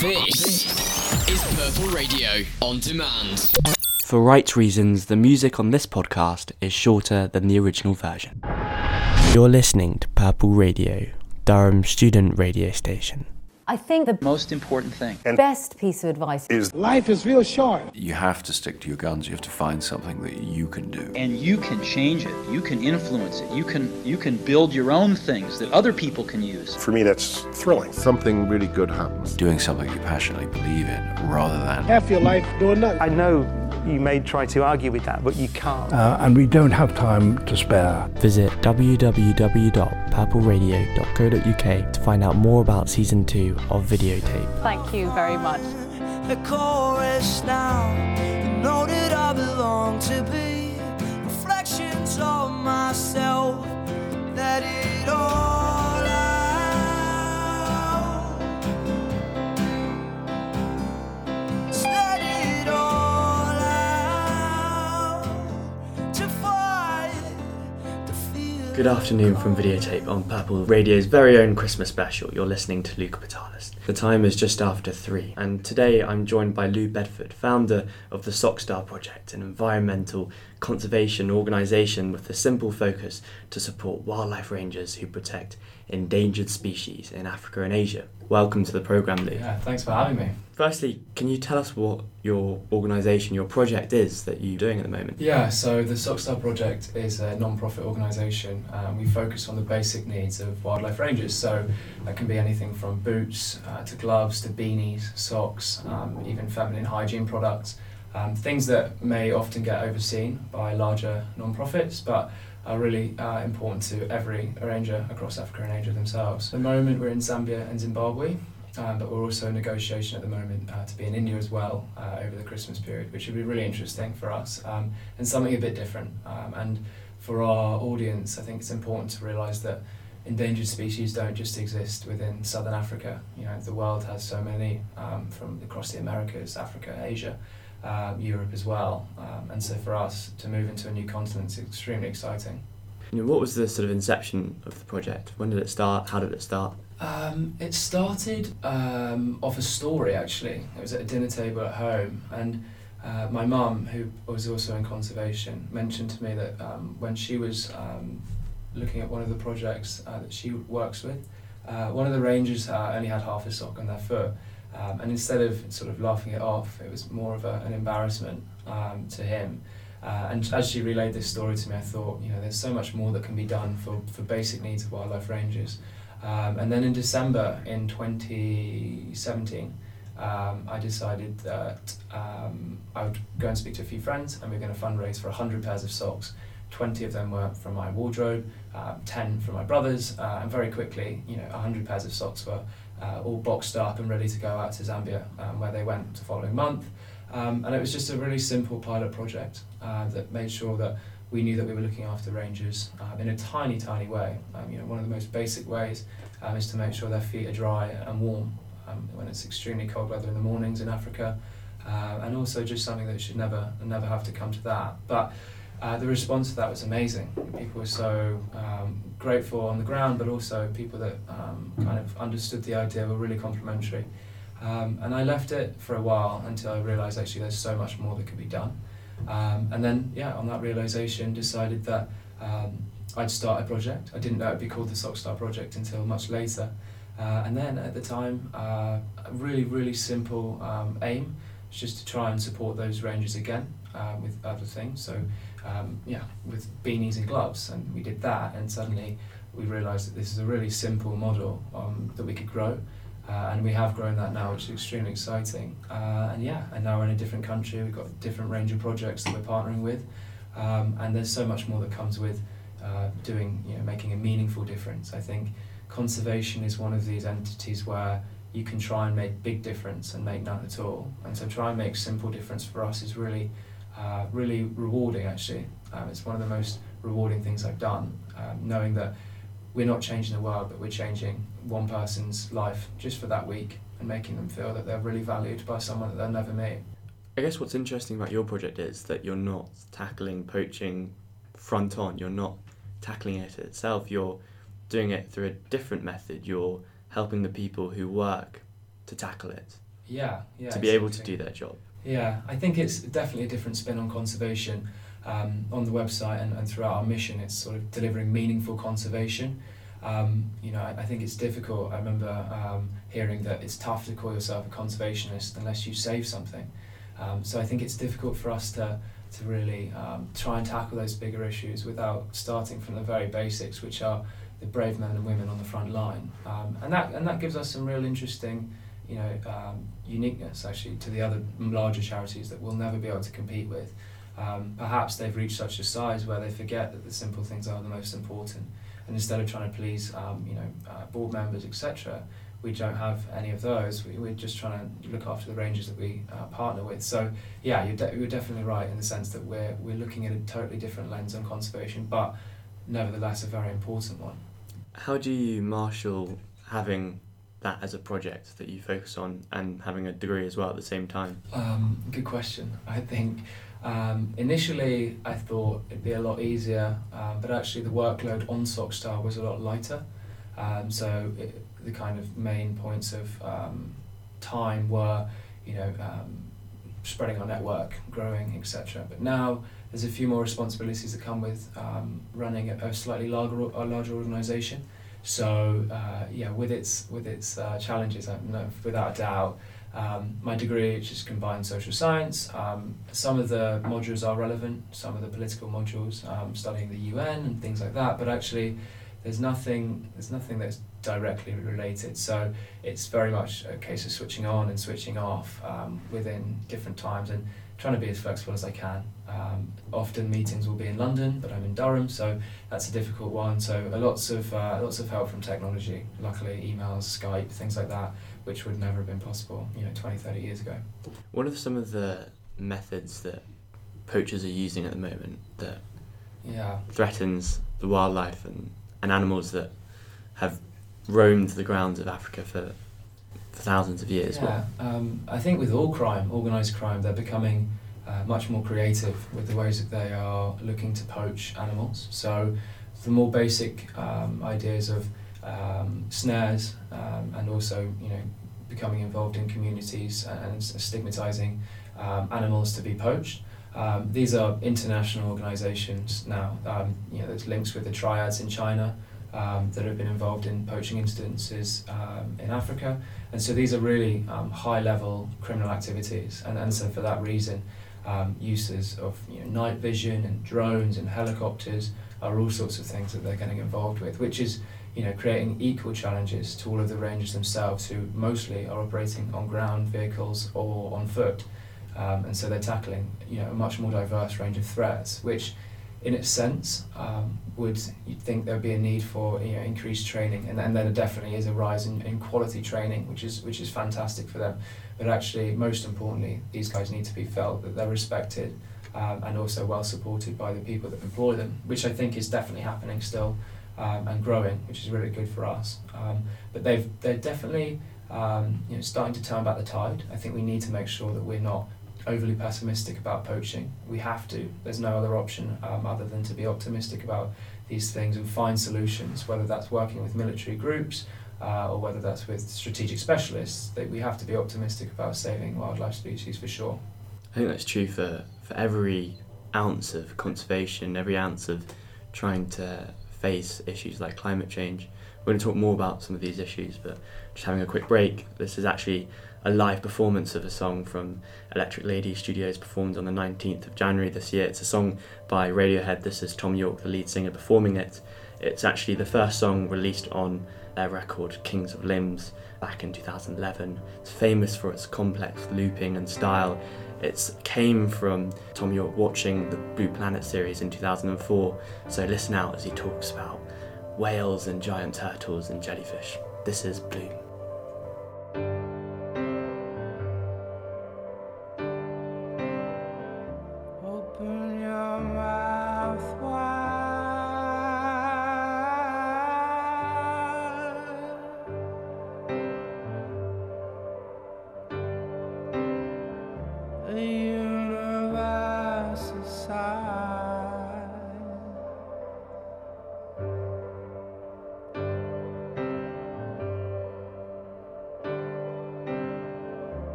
This is Purple Radio on demand. For rights reasons, the music on this podcast is shorter than the original version. You're listening to Purple Radio, Durham student radio station. I think the most important thing and best piece of advice is life is real short. You have to stick to your guns. You have to find something that you can do. And you can change it. You can influence it. You can you can build your own things that other people can use. For me that's thrilling. Something really good happens. Doing something you passionately believe in rather than half your life doing nothing. I know you may try to argue with that, but you can't. Uh, and we don't have time to spare. Visit www.purpleradio.co.uk to find out more about season 2 of Videotape. Thank you very much. The chorus now, know that I belong to be reflections of myself. Let it all Good afternoon from Videotape on Purple Radio's very own Christmas special. You're listening to Luca Patalis. The time is just after three, and today I'm joined by Lou Bedford, founder of the Sockstar Project, an environmental conservation organisation with a simple focus to support wildlife rangers who protect endangered species in Africa and Asia. Welcome to the programme, Lou. Yeah, thanks for having me. Firstly, can you tell us what your organisation, your project is that you're doing at the moment? Yeah, so the Sockstar Project is a non-profit organisation. Um, we focus on the basic needs of wildlife rangers, so that can be anything from boots uh, to gloves to beanies, socks, um, even feminine hygiene products. Um, things that may often get overseen by larger non-profits, but are really uh, important to every ranger across Africa and Asia themselves. At the moment, we're in Zambia and Zimbabwe, um, but we're also in negotiation at the moment uh, to be in India as well uh, over the Christmas period, which would be really interesting for us um, and something a bit different. Um, and for our audience, I think it's important to realise that endangered species don't just exist within southern Africa. You know, the world has so many um, from across the Americas, Africa, Asia um, Europe as well. Um, and so for us to move into a new continent is extremely exciting. You know, what was the sort of inception of the project? When did it start? How did it start? Um, it started um, off a story actually. It was at a dinner table at home, and uh, my mum, who was also in conservation, mentioned to me that um, when she was um, looking at one of the projects uh, that she works with, uh, one of the rangers uh, only had half a sock on their foot. Um, and instead of sort of laughing it off, it was more of a, an embarrassment um, to him. Uh, and as she relayed this story to me, I thought, you know, there's so much more that can be done for, for basic needs of wildlife rangers. Um, and then in December in 2017, um, I decided that um, I would go and speak to a few friends and we are going to fundraise for 100 pairs of socks. 20 of them were from my wardrobe, uh, 10 from my brother's, uh, and very quickly, you know, 100 pairs of socks were uh, all boxed up and ready to go out to Zambia, um, where they went the following month. Um, and it was just a really simple pilot project uh, that made sure that we knew that we were looking after rangers um, in a tiny, tiny way. Um, you know, one of the most basic ways um, is to make sure their feet are dry and warm when it's extremely cold weather in the mornings in Africa, uh, and also just something that should never, never have to come to that. But uh, the response to that was amazing. People were so um, grateful on the ground, but also people that um, kind of understood the idea were really complimentary. Um, and I left it for a while until I realised actually there's so much more that could be done. Um, and then, yeah, on that realisation, decided that um, I'd start a project. I didn't know it'd be called the Sockstar Project until much later. Uh, and then at the time, uh, a really, really simple um, aim was just to try and support those rangers again uh, with other things. So um, yeah, with beanies and gloves, and we did that, and suddenly we realised that this is a really simple model um, that we could grow, uh, and we have grown that now, which is extremely exciting. Uh, and yeah, and now we're in a different country. We've got a different range of projects that we're partnering with, um, and there's so much more that comes with uh, doing, you know, making a meaningful difference. I think conservation is one of these entities where you can try and make big difference and make none at all. And so try and make simple difference for us is really uh, really rewarding actually. Um, it's one of the most rewarding things I've done, um, knowing that we're not changing the world, but we're changing one person's life just for that week and making them feel that they're really valued by someone that they'll never meet. I guess what's interesting about your project is that you're not tackling poaching front on, you're not tackling it itself, you're doing it through a different method, you're helping the people who work to tackle it. Yeah, yeah. to be able to do their job. Yeah, I think it's definitely a different spin on conservation. Um, on the website and, and throughout our mission, it's sort of delivering meaningful conservation. Um, you know, I, I think it's difficult. I remember um, hearing that it's tough to call yourself a conservationist unless you save something. Um, so I think it's difficult for us to, to really um, try and tackle those bigger issues without starting from the very basics, which are the brave men and women on the front line. Um, and, that, and that gives us some real interesting you know, um, uniqueness actually to the other larger charities that we'll never be able to compete with. Um, perhaps they've reached such a size where they forget that the simple things are the most important. And instead of trying to please, um, you know, uh, board members, etc., we don't have any of those. We, we're just trying to look after the ranges that we uh, partner with. So, yeah, you're, de- you're definitely right in the sense that we're, we're looking at a totally different lens on conservation, but nevertheless a very important one. How do you marshal having that as a project that you focus on and having a degree as well at the same time? Um, good question. I think um, initially I thought it'd be a lot easier, um, but actually the workload on Sockstar was a lot lighter. Um, so it, the kind of main points of um, time were, you know, um, spreading our network, growing, etc. But now there's a few more responsibilities that come with um, running a, a slightly larger, a larger organisation. So uh, yeah, with its with its uh, challenges, without a doubt. Um, my degree, which is combined social science, um, some of the modules are relevant, some of the political modules, um, studying the UN and things like that. But actually, there's nothing there's nothing that's directly related. So it's very much a case of switching on and switching off um, within different times and trying to be as flexible as I can. Um, often meetings will be in London, but I'm in Durham, so that's a difficult one. So a lots of uh, lots of help from technology. Luckily, emails, Skype, things like that, which would never have been possible, you know, 20, 30 years ago. What are some of the methods that poachers are using at the moment that Yeah. threatens the wildlife and, and animals that have roamed the grounds of Africa for, for thousands of years? Yeah, um, I think with all crime, organised crime, they're becoming uh, much more creative with the ways that they are looking to poach animals. So, the more basic um, ideas of um, snares um, and also, you know, becoming involved in communities and stigmatizing um, animals to be poached. Um, these are international organisations now. You know, there's links with the triads in China um, that have been involved in poaching incidences um, in Africa. And so these are really um, high level criminal activities. And, and so for that reason, um, uses of you know, night vision and drones and helicopters are all sorts of things that they're getting involved with, which is you know, creating equal challenges to all of the rangers themselves who mostly are operating on ground vehicles or on foot. Um, and so they're tackling you know, a much more diverse range of threats, which in its sense, um, would you'd think there'd be a need for you know, increased training, and, and then there definitely is a rise in, in quality training, which is which is fantastic for them. But actually, most importantly, these guys need to be felt that they're respected um, and also well supported by the people that employ them, which I think is definitely happening still um, and growing, which is really good for us. Um, but they've they're definitely um, you know starting to turn back the tide. I think we need to make sure that we're not overly pessimistic about poaching. We have to. There's no other option um, other than to be optimistic about these things and find solutions, whether that's working with military groups uh, or whether that's with strategic specialists. That we have to be optimistic about saving wildlife species for sure. I think that's true for, for every ounce of conservation, every ounce of trying to face issues like climate change. We're going to talk more about some of these issues, but just having a quick break. This is actually a live performance of a song from Electric Lady Studios performed on the 19th of January this year. It's a song by Radiohead. This is Thom Yorke, the lead singer, performing it. It's actually the first song released on their record Kings of Limbs back in 2011. It's famous for its complex looping and style. It came from Thom Yorke watching the Blue Planet series in 2004, so listen out as he talks about whales and giant turtles and jellyfish. This is Bloom.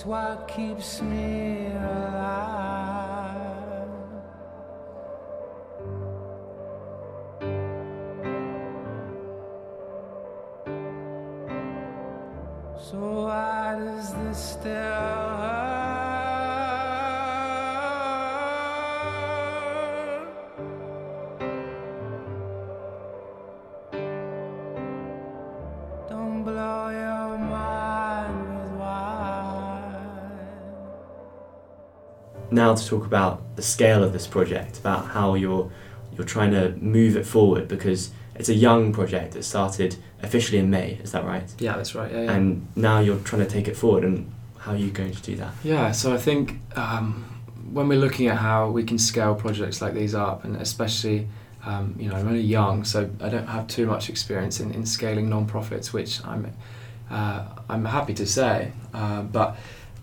It's what keeps me alive. So why does this still hurt? Now to talk about the scale of this project, about how you're you're trying to move it forward because it's a young project. It started officially in May, is that right? Yeah, that's right. Yeah, yeah. And now you're trying to take it forward, and how are you going to do that? Yeah, so I think um, when we're looking at how we can scale projects like these up, and especially, um, you know, I'm only young, so I don't have too much experience in, in scaling non-profits, which I'm, uh, I'm happy to say. Uh, but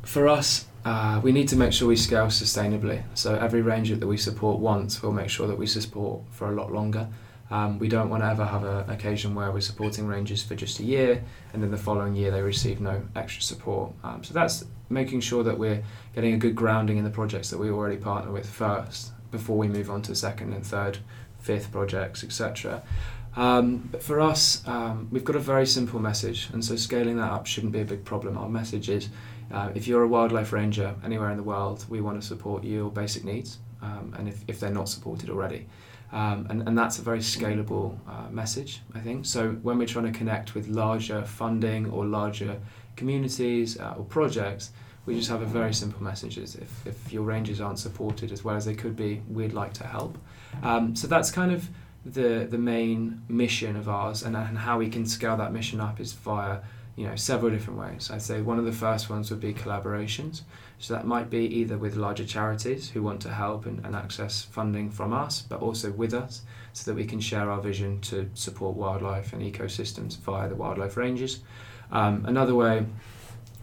for us, uh, we need to make sure we scale sustainably. So every ranger that we support once, we'll make sure that we support for a lot longer. Um, we don't want to ever have an occasion where we're supporting rangers for just a year and then the following year they receive no extra support. Um, so that's making sure that we're getting a good grounding in the projects that we already partner with first before we move on to second and third, fifth projects, etc. Um, but for us, um, we've got a very simple message, and so scaling that up shouldn't be a big problem. Our message is uh, if you're a wildlife ranger anywhere in the world, we want to support your basic needs, um, and if, if they're not supported already. Um, and, and that's a very scalable uh, message, I think. So when we're trying to connect with larger funding or larger communities uh, or projects, we just have a very simple message: is if, if your rangers aren't supported as well as they could be, we'd like to help. Um, so that's kind of the the main mission of ours, and, and how we can scale that mission up is via you know several different ways. I'd say one of the first ones would be collaborations. So that might be either with larger charities who want to help and, and access funding from us, but also with us, so that we can share our vision to support wildlife and ecosystems via the wildlife ranges. Um, another way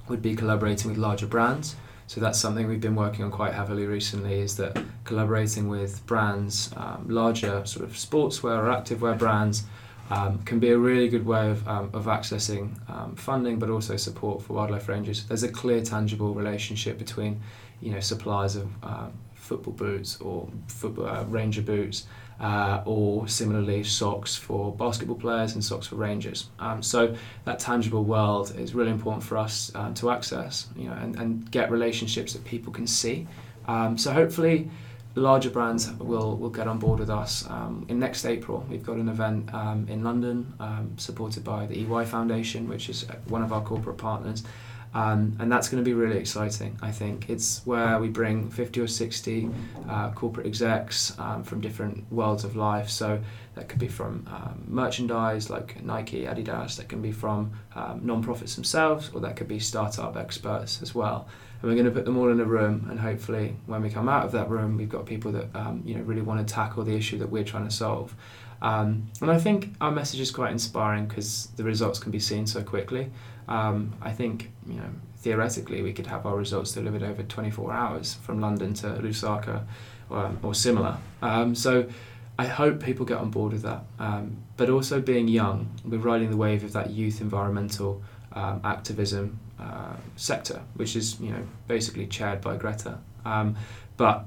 would be collaborating with larger brands. So that's something we've been working on quite heavily recently. Is that collaborating with brands, um, larger sort of sportswear or activewear brands, um, can be a really good way of, um, of accessing um, funding, but also support for wildlife rangers. There's a clear, tangible relationship between, you know, suppliers of um, football boots or football, uh, ranger boots, uh, or similarly socks for basketball players and socks for rangers. Um, so that tangible world is really important for us uh, to access, you know, and, and get relationships that people can see. Um, so hopefully larger brands will, will get on board with us. Um, in next April, we've got an event um, in London um, supported by the EY Foundation, which is one of our corporate partners. Um, and that's going to be really exciting, I think. It's where we bring 50 or 60 uh, corporate execs um, from different worlds of life. So that could be from um, merchandise like Nike, Adidas, that can be from um, non profits themselves, or that could be startup experts as well and we're going to put them all in a room and hopefully when we come out of that room we've got people that um, you know really want to tackle the issue that we're trying to solve um, and I think our message is quite inspiring because the results can be seen so quickly. Um, I think you know theoretically we could have our results delivered over 24 hours from London to Lusaka or, or similar. Um, so I hope people get on board with that. Um, but also being young we're riding the wave of that youth environmental um, activism uh, sector, which is you know basically chaired by Greta. Um, but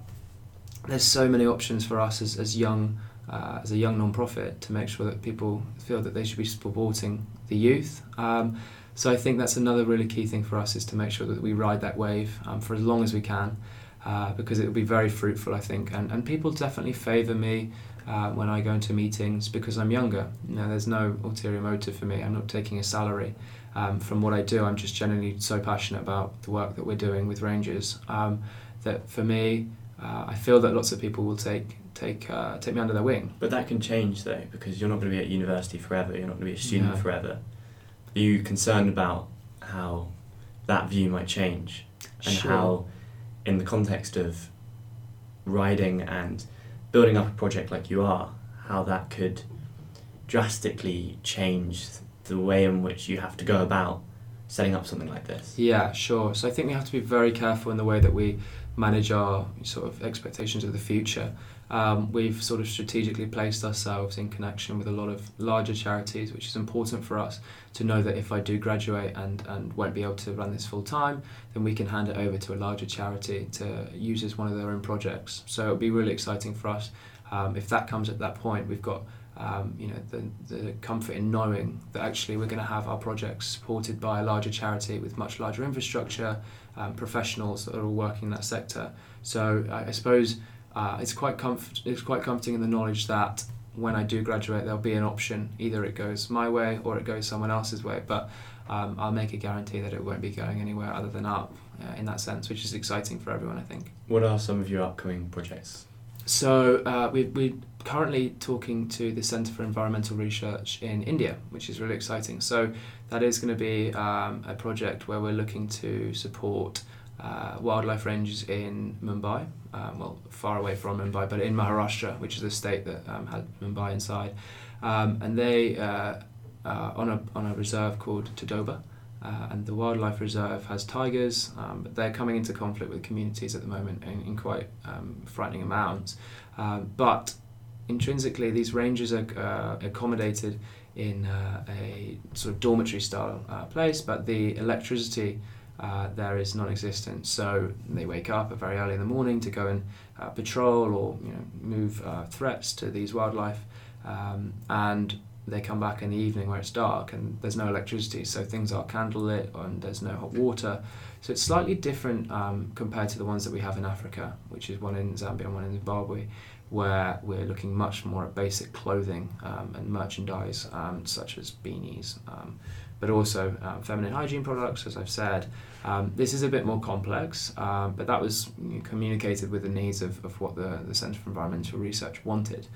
there's so many options for us as, as young uh, as a young non-profit to make sure that people feel that they should be supporting the youth. Um, so I think that's another really key thing for us is to make sure that we ride that wave um, for as long as we can, uh, because it will be very fruitful, I think. And and people definitely favour me. Uh, when I go into meetings because I'm younger. You know, there's no ulterior motive for me. I'm not taking a salary um, from what I do. I'm just genuinely so passionate about the work that we're doing with Rangers um, that for me, uh, I feel that lots of people will take take uh, take me under their wing. But that can change though, because you're not going to be at university forever. You're not going to be a student No. forever. Are you concerned about how that view might change, and Sure. how, in the context of riding and building up a project like you are, how that could drastically change the way in which you have to go about setting up something like this? Yeah, sure. So I think we have to be very careful in the way that we manage our sort of expectations of the future. Um, we've sort of strategically placed ourselves in connection with a lot of larger charities, which is important for us to know that if I do graduate and, and won't be able to run this full time, then we can hand it over to a larger charity to use as one of their own projects. So it'll be really exciting for us. Um, if that comes at that point, we've got um, you know the, the comfort in knowing that actually we're going to have our projects supported by a larger charity with much larger infrastructure, um, professionals that are all working in that sector. So I, I suppose uh, it's quite comfort it's quite comforting in the knowledge that when I do graduate, there'll be an option. Either it goes my way or it goes someone else's way. But um, I'll make a guarantee that it won't be going anywhere other than up uh, in that sense, which is exciting for everyone, I think. What are some of your upcoming projects? So uh, we, we're currently talking to the Centre for Environmental Research in India, which is really exciting. So that is going to be um, a project where we're looking to support uh, wildlife ranges in Mumbai, um, well, far away from Mumbai, but in Maharashtra, which is a state that um, had Mumbai inside. Um, and they uh, uh, on a on a reserve called Tadoba. Uh, and the wildlife reserve has tigers, um, but they're coming into conflict with communities at the moment in, in quite um, frightening amounts. Um, but intrinsically, these ranges are uh, accommodated in uh, a sort of dormitory style place, but the electricity uh, there is non-existent. So they wake up very early in the morning to go and uh, patrol or you know move threats to these wildlife, um, and they come back in the evening where it's dark and there's no electricity, so things are candlelit and there's no hot water. So it's slightly different um, compared to the ones that we have in Africa, which is one in Zambia and one in Zimbabwe, where we're looking much more at basic clothing um, and merchandise, um, such as beanies, um, but also um, feminine hygiene products, as I've said. Um, this is a bit more complex, but that was communicated with the needs of, of what the, the Centre for Environmental Research wanted.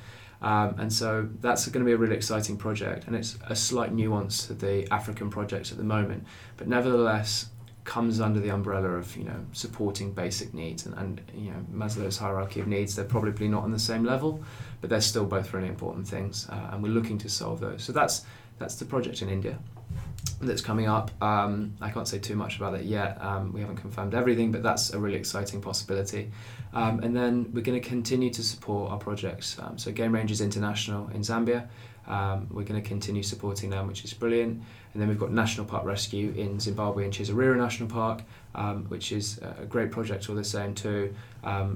Um, and so that's going to be a really exciting project, and it's a slight nuance to the African projects at the moment, but nevertheless comes under the umbrella of you know supporting basic needs and, and you know Maslow's hierarchy of needs. They're probably not on the same level, but they're still both really important things, uh, and we're looking to solve those. So that's that's the project in India that's coming up. Um, I can't say too much about it yet. Um, we haven't confirmed everything, but that's a really exciting possibility. Um, and then we're going to continue to support our projects. Um, so Game Rangers International in Zambia, um, we're going to continue supporting them, which is brilliant. And then we've got National Park Rescue in Zimbabwe in Chizarira National Park, um, which is a great project all the same too,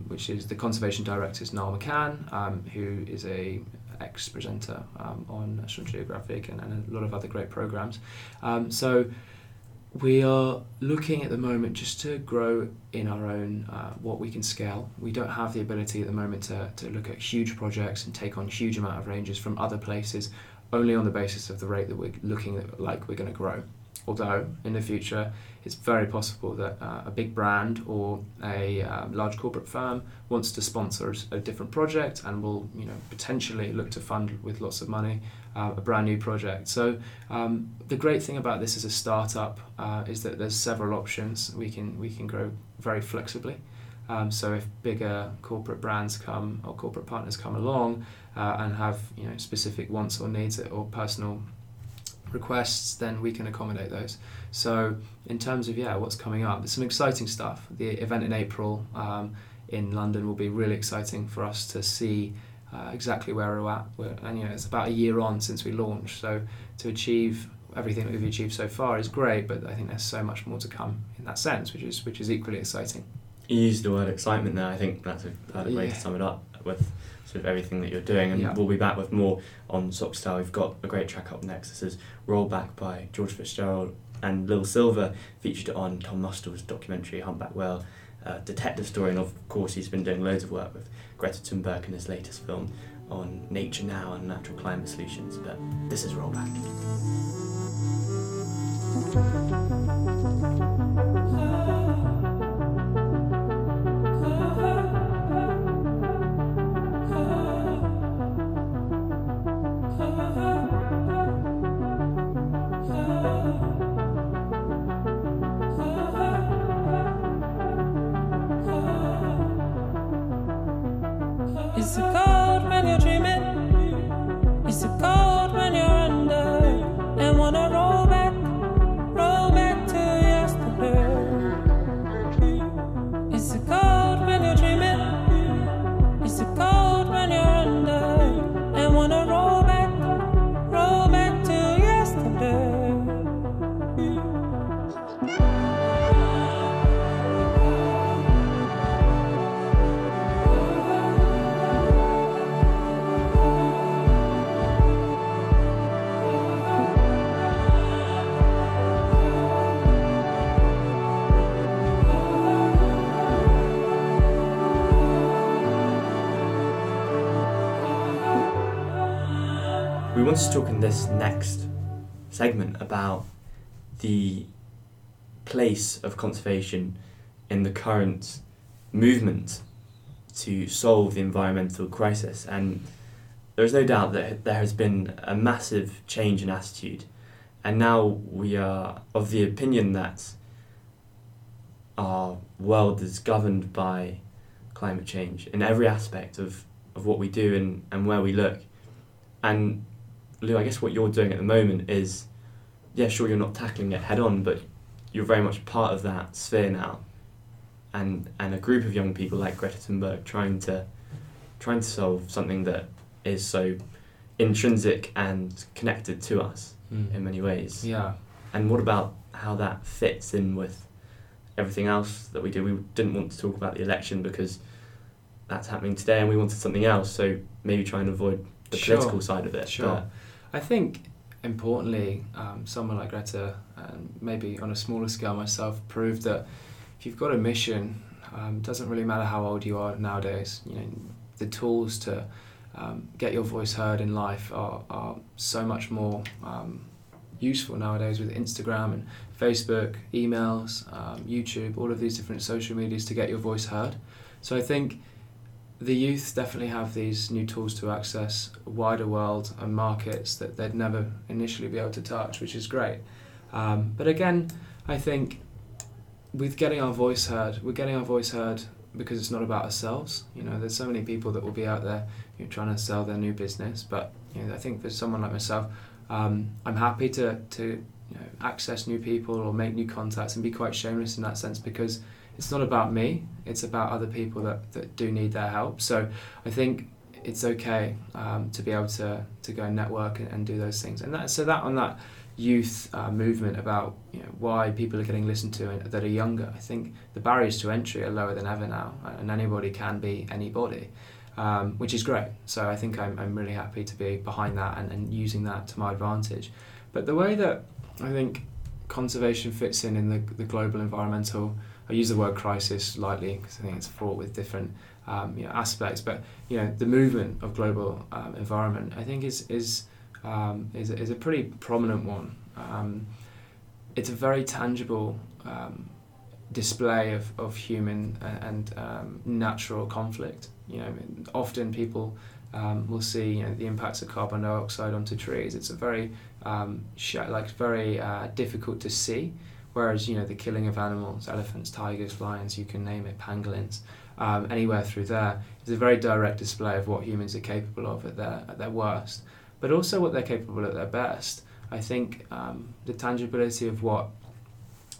which is the conservation director is Niall McCann, who is a ex-presenter um, on National Geographic and, and, a lot of other great programs. Um, so we are looking at the moment just to grow in our own uh, what we can scale. We don't have the ability at the moment to, to look at huge projects and take on huge amount of ranges from other places only on the basis of the rate that we're looking at, like we're going to grow. Although in the future, it's very possible that uh, a big brand or a um, large corporate firm wants to sponsor a different project and will, you know, potentially look to fund with lots of money uh, a brand new project. So um, the great thing about this as a startup uh, is that there's several options. We can we can grow very flexibly. Um, so if bigger corporate brands come or corporate partners come along uh, and have you know specific wants or needs or personal requests, then we can accommodate those. So in terms of yeah, what's coming up, there's some exciting stuff. The event in April um, in London will be really exciting for us to see uh, exactly where we're at. We're, and you know, it's about a year on since we launched, so to achieve everything that we've achieved so far is great. But I think there's so much more to come in that sense, which is which is equally exciting. You used the word excitement there. I think that's a perfect way yeah. to sum it up with sort of everything that you're doing. And yeah. we'll be back with more on Sockstar. We've got a great track up next. This is Rollback by George Fitzgerald and Lil Silva, featured on Tom Mustill's documentary Humpback Whale. Uh, detective story, and of course, he's been doing loads of work with Greta Thunberg in his latest film on nature now and natural climate solutions. But this is Rollback. Want to talk in this next segment about the place of conservation in the current movement to solve the environmental crisis. And there's no doubt that there has been a massive change in attitude. And now we are of the opinion that our world is governed by climate change in every aspect of, of what we do and, and where we look. And Lou, I guess what you're doing at the moment is, yeah, sure, you're not tackling it head on, but you're very much part of that sphere now. And, and a group of young people like Greta Thunberg trying to trying to solve something that is so intrinsic and connected to us Mm. in many ways. Yeah. And what about how that fits in with everything else that we do? We didn't want to talk about the election because that's happening today and we wanted something else, so maybe try and avoid the Sure. political side of it. Sure. I think importantly, um, someone like Greta, and maybe on a smaller scale myself, proved that if you've got a mission, um, doesn't really matter how old you are nowadays. You know, the tools to um, get your voice heard in life are, are so much more um, useful nowadays with Instagram and Facebook, emails, um, YouTube, all of these different social medias to get your voice heard. So I think the youth definitely have these new tools to access a wider world and markets that they'd never initially be able to touch, which is great. Um, but again, I think with getting our voice heard, we're getting our voice heard because it's not about ourselves. You know, there's so many people that will be out there you know, trying to sell their new business, but you know, I think for someone like myself, um, I'm happy to to you know, access new people or make new contacts and be quite shameless in that sense because it's not about me it's about other people that, that do need their help. So i think it's okay um, to be able to, to go and network and, and do those things. And that, so that on that youth uh, movement about you know, why people are getting listened to and, that are younger i think the barriers to entry are lower than ever now and anybody can be anybody um, which is great. So i think i'm, I'm really happy to be behind that and, and using that to my advantage. But the way that i think conservation fits in in the, the global environmental I use the word crisis lightly because I think it's fraught with different um, you know, aspects. But you know, the movement of global um, environment, I think, is is um, is, is a pretty prominent one. Um, it's a very tangible um, display of, of human and, and um, natural conflict. You know, often people will see you know, the impacts of carbon dioxide onto trees. It's a very sh- like very uh, difficult to see. Whereas you know the killing of animals, elephants, tigers, lions, you can name it, pangolins, um, anywhere through there is a very direct display of what humans are capable of at their at their worst, but also what they're capable at their best. I think um, the tangibility of what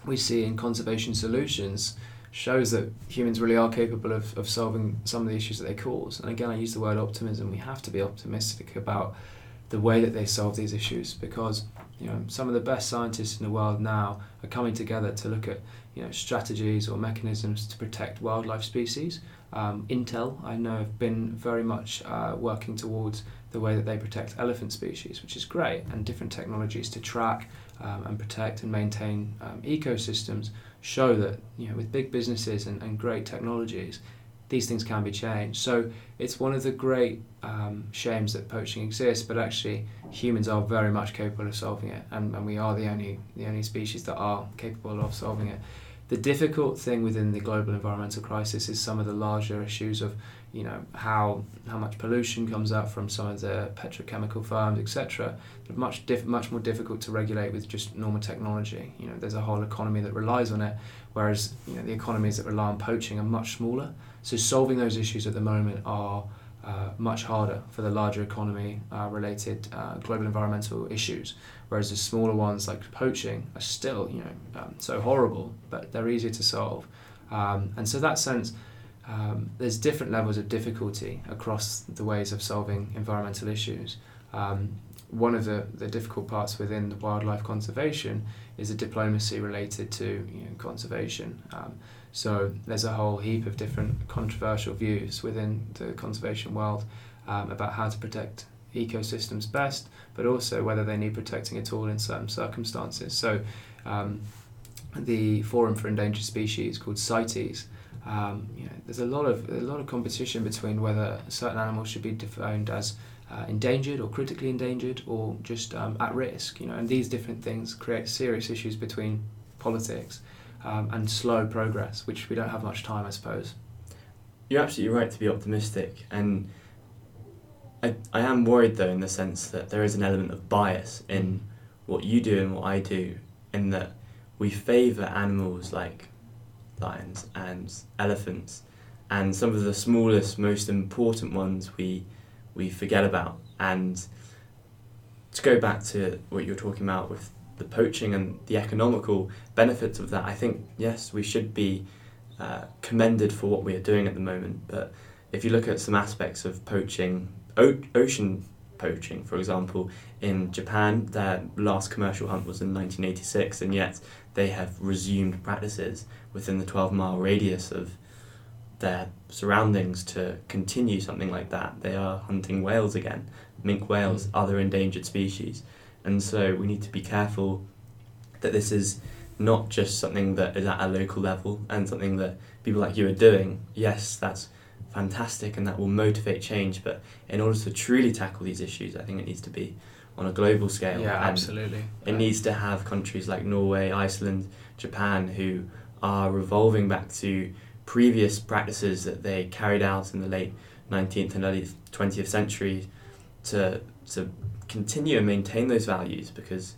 we see in conservation solutions shows that humans really are capable of, of solving some of the issues that they cause. And again, I use the word optimism. We have to be optimistic about the way that they solve these issues because you know some of the best scientists in the world now are coming together to look at you know strategies or mechanisms to protect wildlife species. Um, Intel, I know, have been very much uh, working towards the way that they protect elephant species, which is great, and different technologies to track um, and protect and maintain um, ecosystems show that you know with big businesses and, and great technologies, these things can be changed. So it's one of the great um, shames that poaching exists, but actually humans are very much capable of solving it, and, and we are the only the only species that are capable of solving it. The difficult thing within the global environmental crisis is some of the larger issues of, you know, how how much pollution comes out from some of the petrochemical firms, etc. Much diff- much more difficult to regulate with just normal technology. You know, there's a whole economy that relies on it, whereas you know the economies that rely on poaching are much smaller. So solving those issues at the moment are uh, much harder for the larger economy uh, related uh, global environmental issues, whereas the smaller ones like poaching are still you know um, so horrible, but they're easier to solve. Um, and so that sense, um, there's different levels of difficulty across the ways of solving environmental issues. Um, one of the, the difficult parts within the wildlife conservation is the diplomacy related to you know, conservation. So there's a whole heap of different controversial views within the conservation world um, about how to protect ecosystems best, but also whether they need protecting at all in certain circumstances. So um, the Forum for Endangered Species called CITES, um, you know, there's a lot of a lot of competition between whether certain animals should be defined as uh, endangered or critically endangered or just um, at risk. You know, and these different things create serious issues between politics um, and slow progress, which we don't have much time, I suppose. You're absolutely right to be optimistic, and I, I am worried though in the sense that there is an element of bias in what you do and what I do, in that we favour animals like lions and elephants, and some of the smallest, most important ones we we forget about. And to go back to what you're talking about with the poaching and the economical benefits of that, I think yes, we should be uh, commended for what we are doing at the moment. But if you look at some aspects of poaching, o- ocean poaching, for example, in Japan, their last commercial hunt was in 1986, and yet they have resumed practices within the 12 mile radius of their surroundings to continue something like that. They are hunting whales again, minke whales, other endangered species. And so we need to be careful that this is not just something that is at a local level and something that people like you are doing. Yes, that's fantastic and that will motivate change, but in order to truly tackle these issues, I think it needs to be on a global scale. Yeah, and absolutely. It needs to have countries like Norway, Iceland, Japan who are revolving back to previous practices that they carried out in the late 19th and early 20th century to, to continue and maintain those values because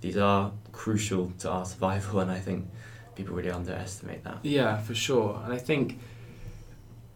these are crucial to our survival and I think people really underestimate that. Yeah, for sure. And I think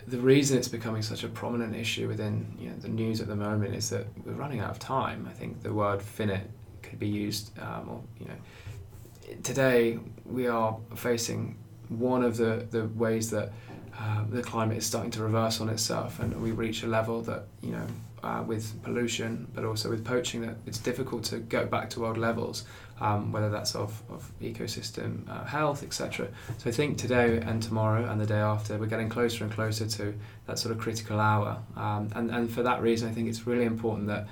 the reason it's becoming such a prominent issue within you know, the news at the moment is that we're running out of time. I think the word finite could be used, um, or you know, today we are facing one of the, the ways that um, the climate is starting to reverse on itself, and we reach a level that you know, uh, with pollution, but also with poaching, that it's difficult to go back to old levels, um, whether that's of, of ecosystem uh, health, etc. So I think today and tomorrow and the day after, we're getting closer and closer to that sort of critical hour, um, and and for that reason, I think it's really important that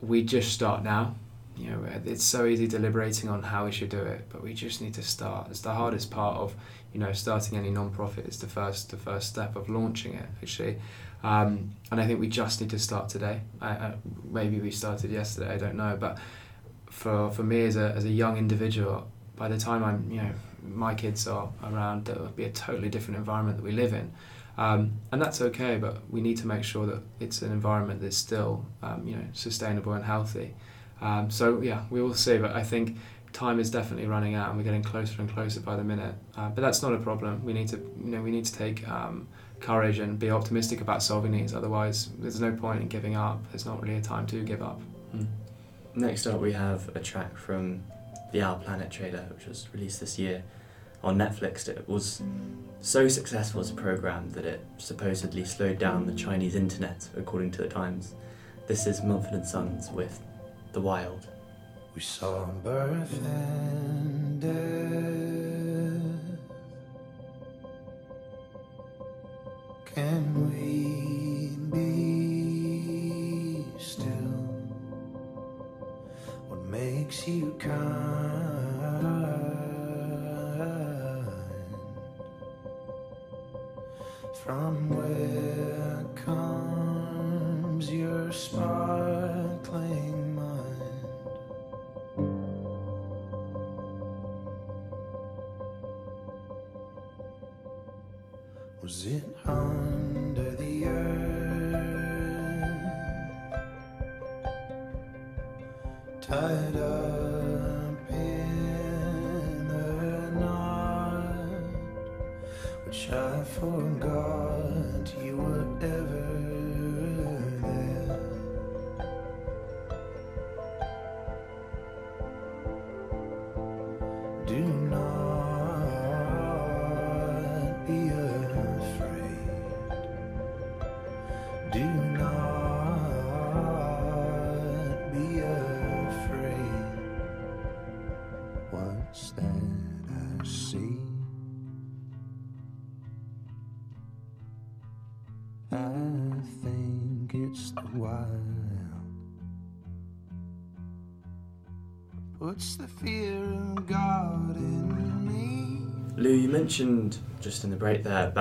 we just start now. You know, it's so easy deliberating on how we should do it, but we just need to start. It's the hardest part of, you know, starting any non-profit. It's the first, the first step of launching it, actually. Um, and I think we just need to start today. I, maybe we started yesterday. I don't know, but for for me as a as a young individual, by the time I'm, you know, my kids are around, it will be a totally different environment that we live in. Um, and that's okay, but we need to make sure that it's an environment that's still, um, you know, sustainable and healthy. Um, so yeah, we will see. But I think time is definitely running out, and we're getting closer and closer by the minute. Uh, but that's not a problem. We need to, you know, we need to take um, courage and be optimistic about solving these. Otherwise, there's no point in giving up. There's not really a time to give up. Mm. Next up, we have a track from the Our Planet trailer, which was released this year on Netflix. It was so successful as a program that it supposedly slowed down the Chinese internet, according to the Times. This is Mumford and Sons with The Wild. We saw birth and death. Can we be still? What makes you kind? From where comes your sparkling Tied up in a knot, which I forgot wild. Puts the fear of God in me. Lou, you mentioned just in the break there